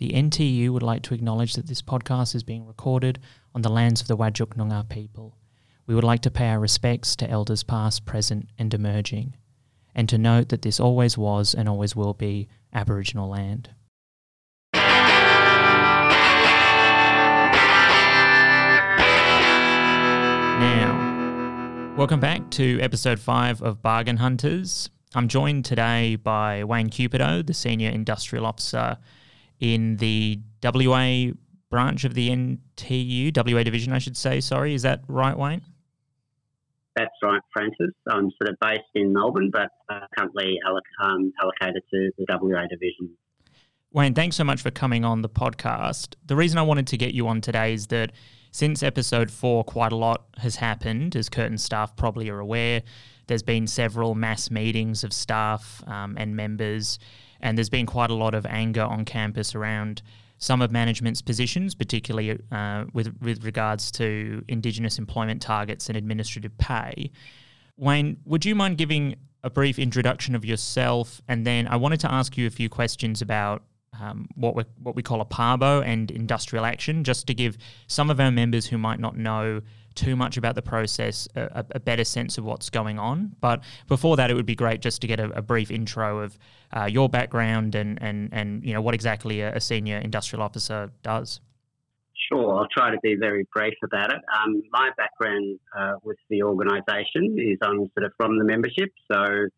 the NTEU would like to acknowledge that this podcast is being recorded on the lands of the Whadjuk Noongar people. We would like to pay our respects to elders past, present, and emerging, and to note that this always was and always will be Aboriginal land. Now, welcome back to episode 5 of Bargain Hunters. I'm joined today by Wayne Cupido, the Senior Industrial Officer in the WA branch of the NTEU, WA division, I should say. Sorry, is that right, Wayne? That's right, Francis. I'm sort of based in Melbourne, but uh, currently alloc- um, allocated to the WA division. Wayne, thanks so much for coming on the podcast. The reason I wanted to get you on today is that since episode four, quite a lot has happened, as Curtin staff probably are aware. There's been several mass meetings of staff um, and members and there's been quite a lot of anger on campus around some of management's positions, particularly uh, with with regards to Indigenous employment targets and administrative pay. Wayne, would you mind giving a brief introduction of yourself, and then I wanted to ask you a few questions about um, what we what we call a PABO and industrial action, just to give some of our members who might not know too much about the process a, a, better sense of what's going on. But before that, it would be great just to get a, a brief intro of uh, your background and, and, and you know what exactly a, a senior industrial officer does. Sure, I'll try to be very brief about it. Um, my background uh, with the organisation is I'm sort of from the membership, so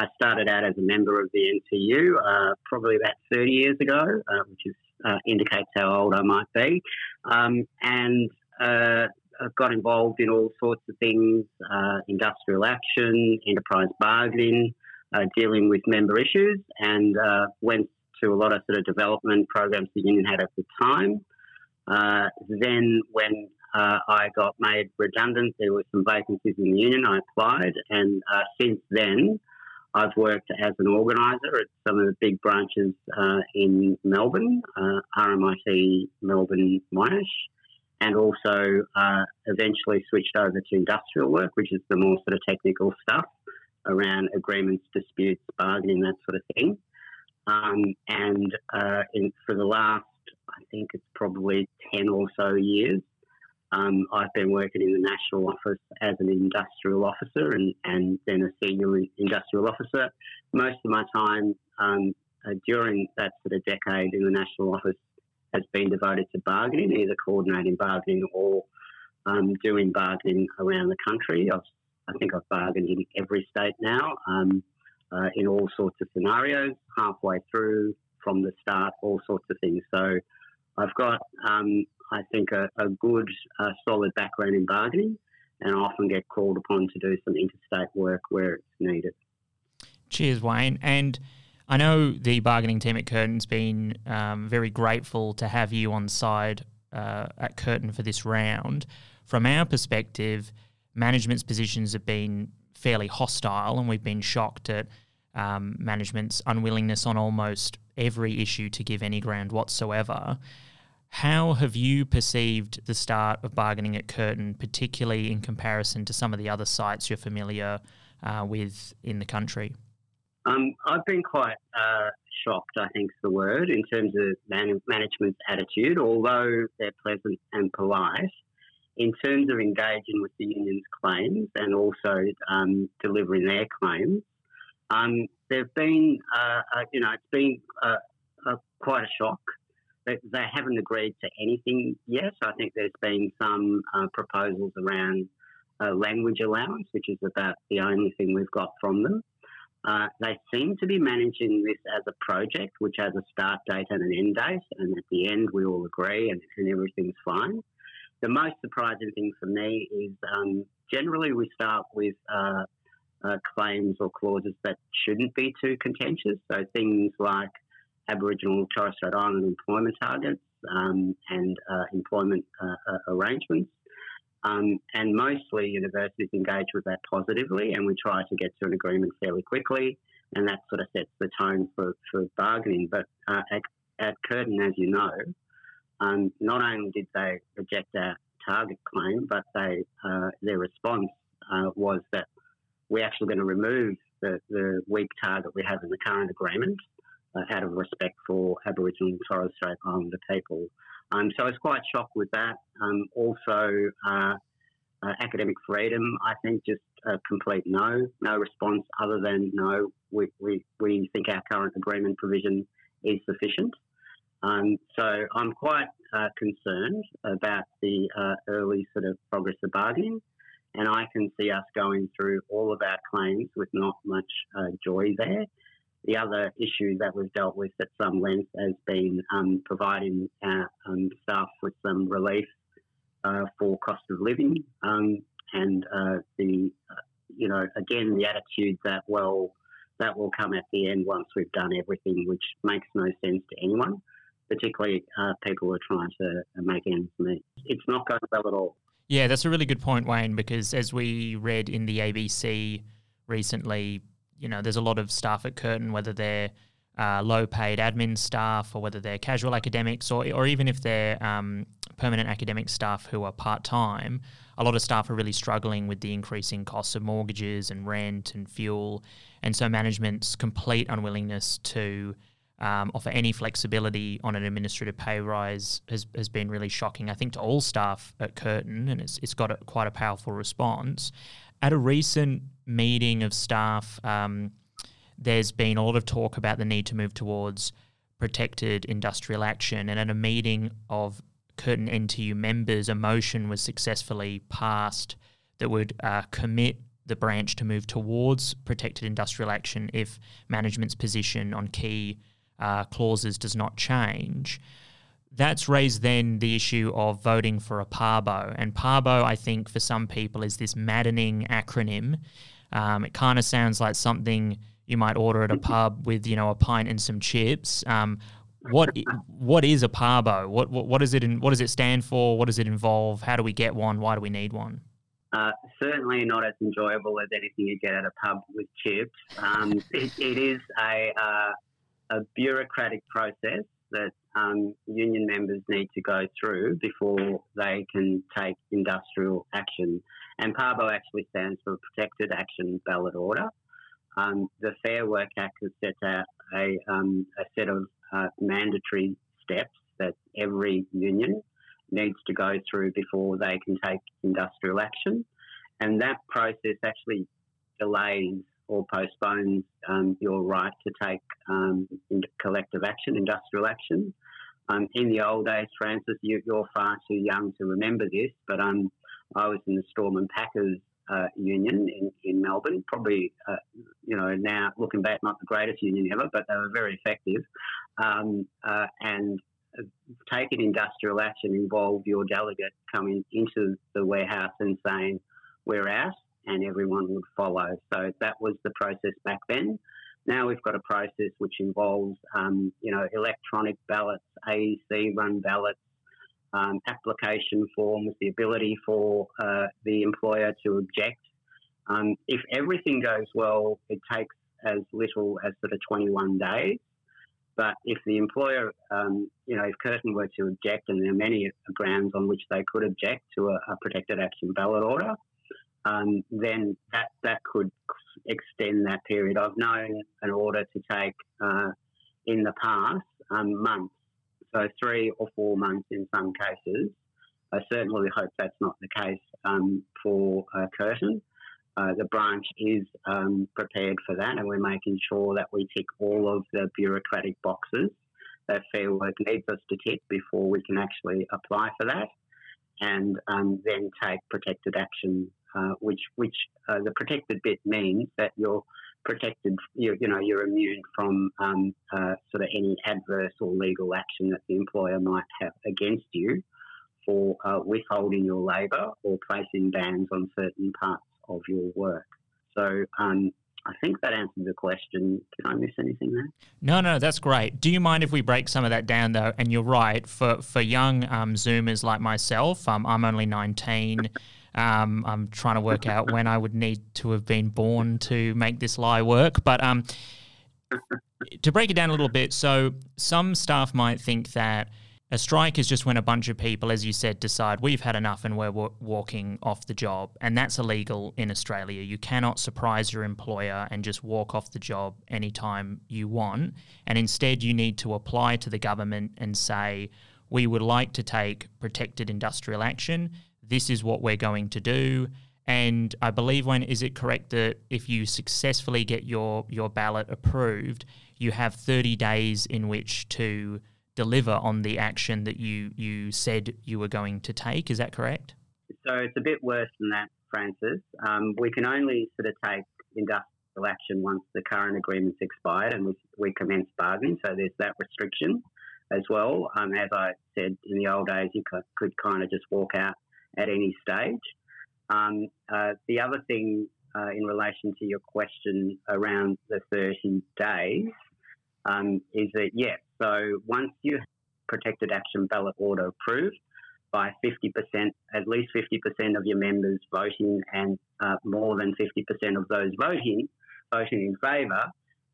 I started out as a member of the NTEU uh, probably about 30 years ago, uh, which is, uh, indicates how old I might be. Um, and uh, got involved in all sorts of things uh, industrial action, enterprise bargaining, uh, dealing with member issues, and uh, went to a lot of sort of development programs the union had at the time. Uh, then, when uh, I got made redundant, there were some vacancies in the union. I applied, and uh, since then, I've worked as an organiser at some of the big branches in Melbourne, RMIT Melbourne Monash and also uh, eventually switched over to industrial work, which is the more sort of technical stuff around agreements, disputes, bargaining, that sort of thing. Um, and uh, in, for the last, I think it's probably 10 or so years, um, I've been working in the national office as an industrial officer and, and then a senior industrial officer. Most of my time um, uh, during that sort of decade in the national office has been devoted to bargaining, either coordinating bargaining or um, doing bargaining around the country. I've, i think I've bargained in every state now um, uh, in all sorts of scenarios, halfway through, from the start, all sorts of things. So I've got, um, I think, a, a good, uh, solid background in bargaining and I often get called upon to do some interstate work where it's needed. Cheers, Wayne. And I know the bargaining team at Curtin's been um, very grateful to have you on side uh, at Curtin for this round. From our perspective, management's positions have been fairly hostile, and we've been shocked at um, management's unwillingness on almost every issue to give any ground whatsoever. How have you perceived the start of bargaining at Curtin, particularly in comparison to some of the other sites you're familiar uh, with in the country? Um, I've been quite uh, shocked, I think is the word, in terms of man- management's attitude, although they're pleasant and polite. In terms of engaging with the union's claims and also um, delivering their claims, um, there've been, uh, uh, you know, it's been uh, quite a shock. They, they, haven't agreed to anything yet. I think there's been some uh, proposals around language allowance, which is about the only thing we've got from them. Uh, they seem to be managing this as a project which has a start date and an end date, and at the end we all agree and, and everything's fine. The most surprising thing for me is um, generally we start with uh, uh, claims or clauses that shouldn't be too contentious. So things like Aboriginal Torres Strait Island employment targets um, and uh, employment uh, uh, arrangements. Um, and mostly universities engage with that positively, and we try to get to an agreement fairly quickly, and that sort of sets the tone for, for bargaining. But uh, at, at, Curtin, as you know, um, not only did they reject our target claim, but they uh, their response uh, was that we're actually going to remove the, the weak target we have in the current agreement uh, out of respect for Aboriginal and Torres Strait Islander people. Um, so I was quite shocked with that. Um, also, uh, uh, academic freedom, I think just a complete no, no response other than no, we, we, we think our current agreement provision is sufficient. Um, so I'm quite uh, concerned about the uh, early sort of progress of bargaining, and I can see us going through all of our claims with not much uh, joy there. The other issue that was dealt with at some length has been um, providing our um, staff with some relief uh, for cost of living, um, and uh, the uh, you know again the attitude that well that will come at the end once we've done everything, which makes no sense to anyone particularly uh, people who are trying to make ends meet. It's not going well at all. Yeah, that's a really good point, Wayne, because as we read in the ABC recently, you know, there's a lot of staff at Curtin, whether they're uh, low paid admin staff or whether they're casual academics or, or even if they're um, permanent academic staff who are part time, a lot of staff are really struggling with the increasing costs of mortgages and rent and fuel. And so management's complete unwillingness to um, offer any flexibility on an administrative pay rise has, has been really shocking, I think, to all staff at Curtin, and it's, it's got a, quite a powerful response. At a recent meeting of staff, um, there's been a lot of talk about the need to move towards protected industrial action, and at a meeting of Curtin NTEU members, a motion was successfully passed that would uh, commit the branch to move towards protected industrial action if management's position on key uh, clauses does not change. That's raised then the issue of voting for a PABO. And PABO, I think, for some people is this maddening acronym. Um, it kind of sounds like something you might order at a pub with, you know, a pint and some chips. Um, what what is a PABO? What, what what does it in, what does it stand for? What does it involve? How do we get one? Why do we need one? Uh, certainly not as enjoyable as anything you get at a pub with chips. Um, it, it is a uh, a bureaucratic process that um, union members need to go through before they can take industrial action. And PABO actually stands for Protected Action Ballot Order. Um, the Fair Work Act has set out a, um, a set of uh, mandatory steps that every union needs to go through before they can take industrial action. And that process actually delays or postpones um, your right to take um, collective action, industrial action. Um, in the old days, Francis, you, are far too young to remember this, but um, I was in the Storemen and Packers uh, union in, in Melbourne. Probably, uh, you know, now looking back, not the greatest union ever, but they were very effective. Um, uh, and uh, taking industrial action involved your delegate coming into the warehouse and saying, "We're out and everyone would follow. So that was the process back then. Now we've got a process which involves, um, you know, electronic ballots, AEC run ballots, um, application forms, the ability for uh, the employer to object. Um, if everything goes well, it takes as little as sort of 21 days. But if the employer, um, you know, if Curtin were to object, and there are many grounds on which they could object to a, a protected action ballot order, um, then that that could extend that period. I've known an order to take uh, in the past um, months, so three or four months in some cases. I certainly hope that's not the case um, for uh, Curtin. Uh, the branch is um, prepared for that, and we're making sure that we tick all of the bureaucratic boxes that Fair Work needs us to tick before we can actually apply for that, and um, then take protected action uh, which which uh, the protected bit means that you're protected, you, you know, you're immune from um, uh, sort of any adverse or legal action that the employer might have against you for uh, withholding your labour or placing bans on certain parts of your work. So um, I think that answers the question. Did I miss anything there? No, no, that's great. Do you mind if we break some of that down though? And you're right for for young um, Zoomers like myself. Um, I'm only 19. Um, I'm trying to work out when I would need to have been born to make this lie work. But um, to break it down a little bit, so some staff might think that A strike is just when a bunch of people, as you said, decide we've had enough and we're w- walking off the job. And that's illegal in Australia. You cannot surprise your employer and just walk off the job anytime you want. And instead, you need to apply to the government and say, we would like to take protected industrial action. This is what we're going to do. And I believe when is it correct that if you successfully get your your ballot approved, you have 30 days in which to deliver on the action that you you said you were going to take. Is that correct? So it's a bit worse than that, Francis. Um, we can only sort of take industrial action once the current agreement's expired and we, we commence bargaining. So there's that restriction as well. Um, as I said in the old days, you could, could kind of just walk out at any stage. Um, uh, the other thing uh, in relation to your question around the 30 days um, is that, yes, so once you have protected action ballot order approved by 50%, at least 50% of your members voting and uh, more than 50% of those voting, voting in favour,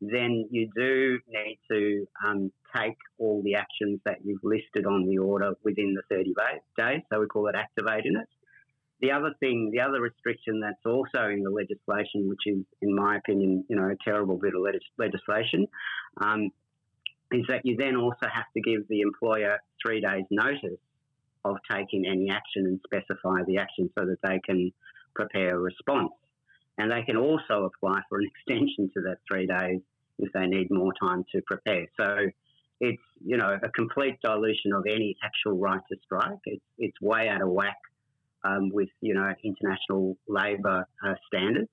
then you do need to um, take all the actions that you've listed on the order within the 30 days. So we call it activating it. The other thing, the other restriction that's also in the legislation, which is, in my opinion, you know, a terrible bit of legislation, um, is that you then also have to give the employer three days' notice of taking any action and specify the action so that they can prepare a response. And they can also apply for an extension to that three days if they need more time to prepare. So it's, you know, a complete dilution of any actual right to strike. It's, it's way out of whack um, with, you know, international labour uh, standards.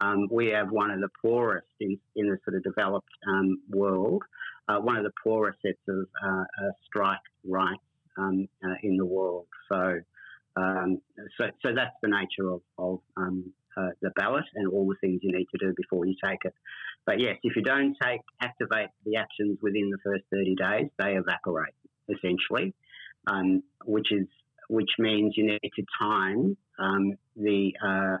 Um, we have one of the poorest in, in the sort of developed um, world, uh, one of the poorest sets of uh, uh strike rights um, uh, in the world. So, um, so, so that's the nature of, of um, the ballot and all the things you need to do before you take it. But yes, if you don't take activate the actions within the first 30 days, they evaporate essentially, um, which is which means you need to time um, the uh,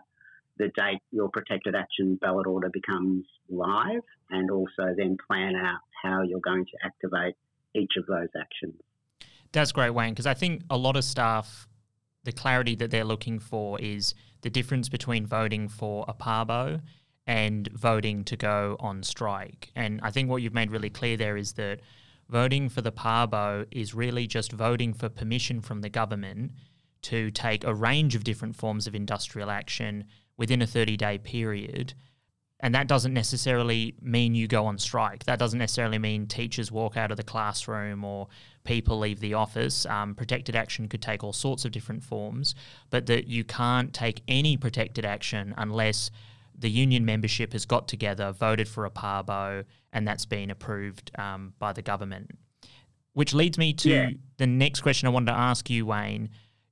the date your protected action ballot order becomes live, and also then plan out how you're going to activate each of those actions. That's great, Wayne, because I think a lot of staff, the clarity that they're looking for is the difference between voting for a PABO and voting to go on strike. And I think what you've made really clear there is that voting for the PABO is really just voting for permission from the government to take a range of different forms of industrial action within a 30 day period. And that doesn't necessarily mean you go on strike. That doesn't necessarily mean teachers walk out of the classroom or people leave the office. Um, protected action could take all sorts of different forms, but that you can't take any protected action unless the union membership has got together, voted for a PABO, and that's been approved um, by the government. Which leads me to yeah. the next question I wanted to ask you, Wayne.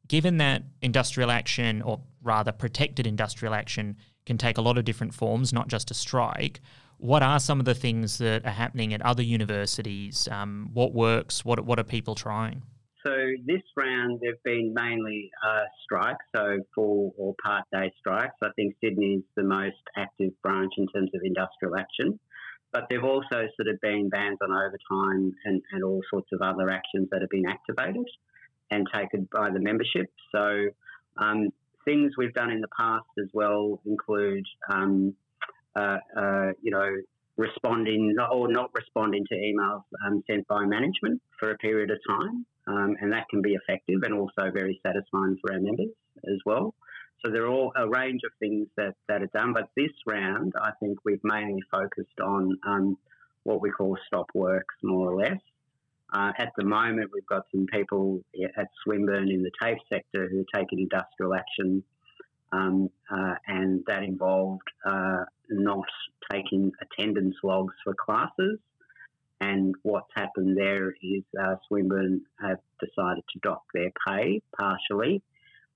Given that industrial action, or rather protected industrial action, can take a lot of different forms, not just a strike, what are some of the things that are happening at other universities? Um, what works? What, what are people trying? So this round, there have been mainly uh, strikes, so full or part day strikes. I think Sydney is the most active branch in terms of industrial action. But there have also sort of been bans on overtime and, and all sorts of other actions that have been activated and taken by the membership. So um, things we've done in the past as well include, um, uh, uh, you know, responding or not responding to emails um, sent by management for a period of time. Um, and that can be effective and also very satisfying for our members as well. So there are all a range of things that, that are done, but this round I think we've mainly focused on um, what we call stop works, more or less. Uh, at the moment, we've got some people at Swinburne in the TAFE sector who are taking industrial action, um, uh, and that involved uh, not taking attendance logs for classes and what's happened there is uh, Swinburne have decided to dock their pay partially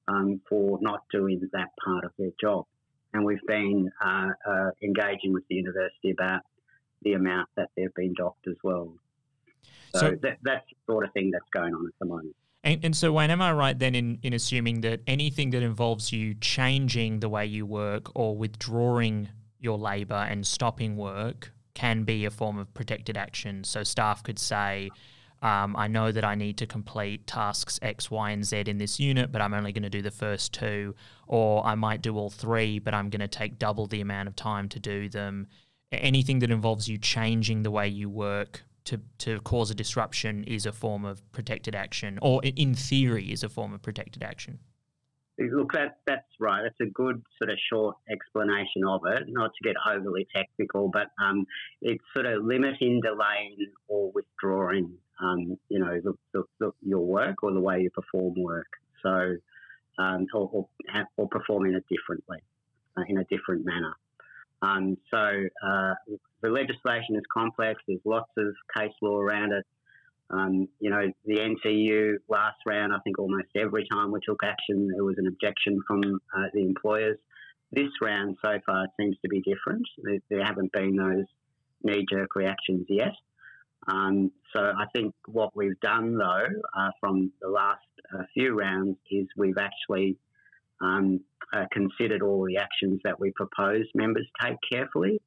um, for not doing that part of their job. And we've been uh, uh, engaging with the university about the amount that they've been docked as well. So, so that, that's the sort of thing that's going on at the moment. And, and, so, Wayne, am I right then in, in assuming that anything that involves you changing the way you work or withdrawing your labour and stopping work can be a form of protected action. So staff could say, um, I know that I need to complete tasks X, Y, and Z in this unit, but I'm only going to do the first two, or I might do all three, but I'm going to take double the amount of time to do them. Anything that involves you changing the way you work to, to cause a disruption is a form of protected action, or in theory, is a form of protected action. Look, that, that's right. That's a good sort of short explanation of it, not to get overly technical, but um, it's sort of limiting, delaying, or withdrawing, um, you know, the, the, the, your work or the way you perform work. So, um, or, or, or, performing it differently, uh, in a different manner. Um, so, uh, the legislation is complex. There's lots of case law around it. Um, you know, the NTEU last round, I think almost every time we took action, there was an objection from uh, the employers. This round so far seems to be different. There, there haven't been those knee jerk reactions yet. Um, so I think what we've done though uh, from the last uh, few rounds is we've actually um, uh, considered all the actions that we propose members take carefully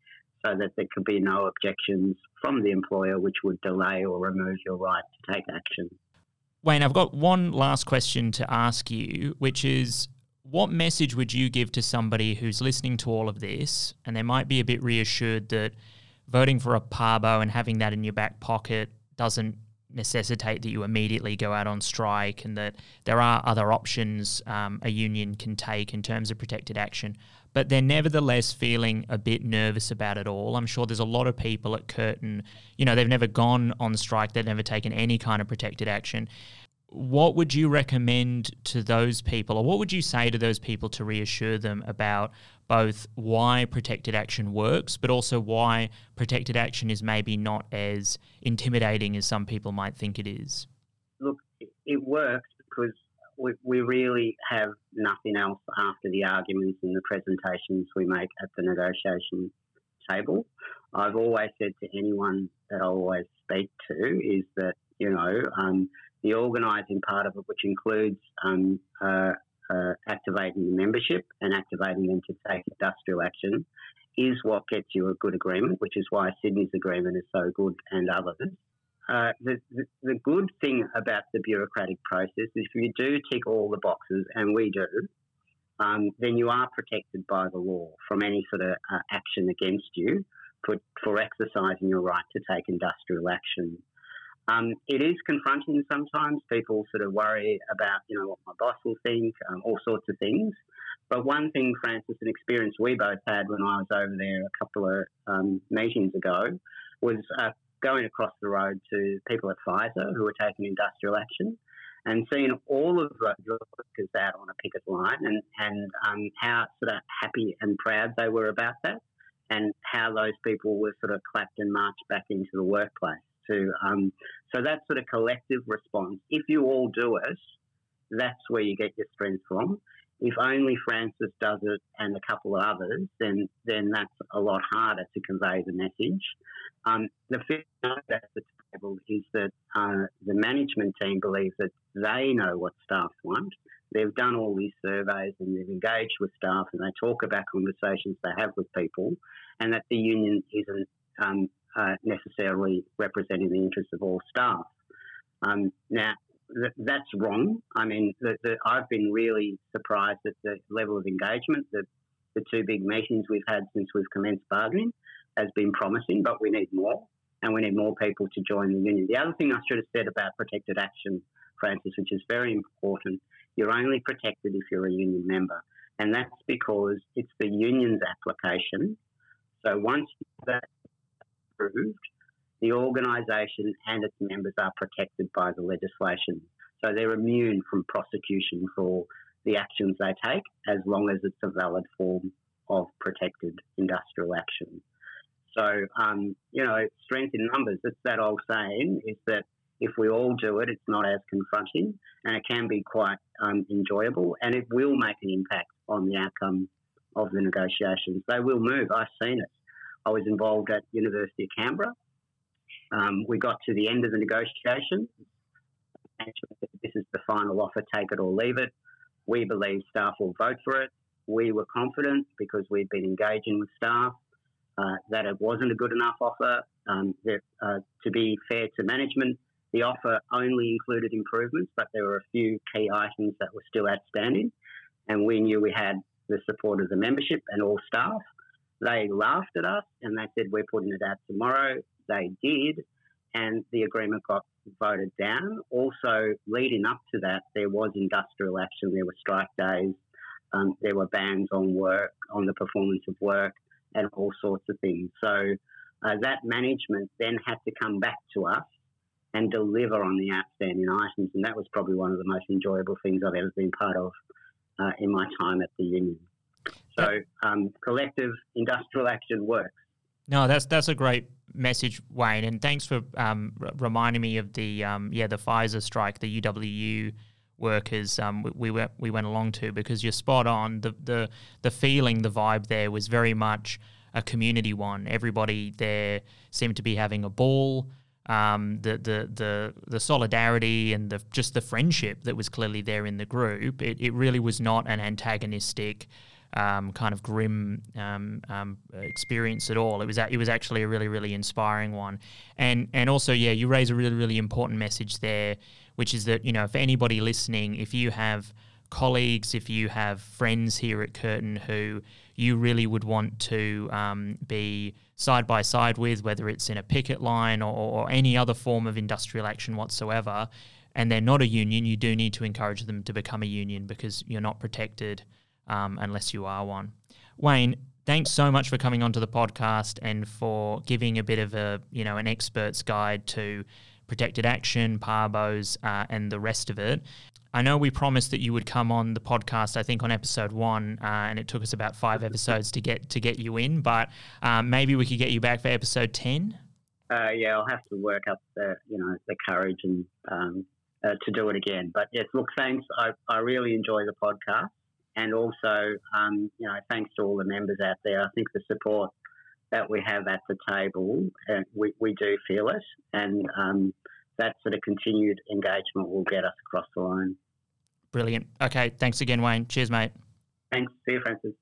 so that there could be no objections from the employer which would delay or remove your right to take action. Wayne, I've got one last question to ask you, which is what message would you give to somebody who's listening to all of this and they might be a bit reassured that voting for a PABO and having that in your back pocket doesn't necessitate that you immediately go out on strike and that there are other options um, a union can take in terms of protected action but they're nevertheless feeling a bit nervous about it all. I'm sure there's a lot of people at Curtin, you know, they've never gone on strike, they've never taken any kind of protected action. What would you recommend to those people, or what would you say to those people to reassure them about both why protected action works, but also why protected action is maybe not as intimidating as some people might think it is? Look, it works because we, we really have nothing else after the arguments and the presentations we make at the negotiation table. I've always said to anyone that I always speak to is that, you know, um, the organising part of it, which includes um, uh, uh, activating the membership and activating them to take industrial action, is what gets you a good agreement, which is why Sydney's agreement is so good and others. Uh, the, the, the, good thing about the bureaucratic process is if you do tick all the boxes, and we do, um, then you are protected by the law from any sort of uh, action against you for, for exercising your right to take industrial action. Um, it is confronting sometimes. People sort of worry about, you know, what my boss will think, um, all sorts of things. But one thing, Francis, an experience we both had when I was over there a couple of um, meetings ago was uh, going across the road to people at Pfizer who were taking industrial action and seeing all of the workers out on a picket line and, and um, how sort of happy and proud they were about that and how those people were sort of clapped and marched back into the workplace. To, um, so that sort of collective response, if you all do it, that's where you get your strength from. If only Francis does it and a couple of others, then then that's a lot harder to convey the message. Um, the fifth note at the table is that uh, the management team believe that they know what staff want. They've done all these surveys and they've engaged with staff and they talk about conversations they have with people, and that the union isn't um, uh, necessarily representing the interests of all staff. Um, now, th- that's wrong. I mean, the, the, I've been really surprised at the level of engagement. The, the two big meetings we've had since we've commenced bargaining has been promising, but we need more, and we need more people to join the union. The other thing I should have said about protected action, Francis, which is very important, you're only protected if you're a union member, and that's because it's the union's application. So once that's approved, the organisation and its members are protected by the legislation. So they're immune from prosecution for the actions they take as long as it's a valid form of protected industrial action. So, um, you know, strength in numbers, it's that old saying is that if we all do it, it's not as confronting and it can be quite um, enjoyable and it will make an impact on the outcome of the negotiations. They will move. I've seen it. I was involved at University of Canberra. Um, we got to the end of the negotiation. This is the final offer, take it or leave it. We believe staff will vote for it. We were confident because we'd been engaging with staff uh, that it wasn't a good enough offer. Um, uh, to be fair to management, The offer only included improvements, but there were a few key items that were still outstanding. And we knew we had the support of the membership and all staff. They laughed at us and they said, We're putting it out tomorrow. They did. And the agreement got voted down. Also, leading up to that, there was industrial action, there were strike days, um, there were bans on work, on the performance of work, and all sorts of things. So uh, that management then had to come back to us and deliver on the outstanding items. And that was probably one of the most enjoyable things I've ever been part of uh, in my time at the union. So um, collective industrial action works. No, that's that's a great message, Wayne, and thanks for um, r- reminding me of the um, yeah the Pfizer strike, the UWU workers um, we, we, went we went along to because you're spot on. The the the feeling, the vibe there was very much a community one. Everybody there seemed to be having a ball. Um, the, the the the solidarity and the just the friendship that was clearly there in the group. It, it really was not an antagonistic um, kind of grim um, um, experience at all. It was a, it was actually a really really inspiring one, and and also yeah, you raise a really really important message there, which is that you know for anybody listening, if you have colleagues, if you have friends here at Curtin who you really would want to um, be side by side with, whether it's in a picket line or, or any other form of industrial action whatsoever, and they're not a union, you do need to encourage them to become a union because you're not protected um, unless you are one. Wayne, thanks so much for coming onto the podcast and for giving a bit of a you know an expert's guide to protected action, PABOs, uh, and the rest of it. I know we promised that you would come on the podcast. I think on episode one, uh, and it took us about five episodes to get to get you in. But um, maybe we could get you back for episode ten. Uh, yeah, I'll have to work up the you know the courage and um, uh, to do it again. But yes, look, thanks. I, I really enjoy the podcast and also, um, you know, thanks to all the members out there. I think the support that we have at the table, uh, we, we do feel it, and um, that sort of continued engagement will get us across the line. Brilliant. Okay, thanks again, Wayne. Cheers, mate. Thanks. See you, Francis.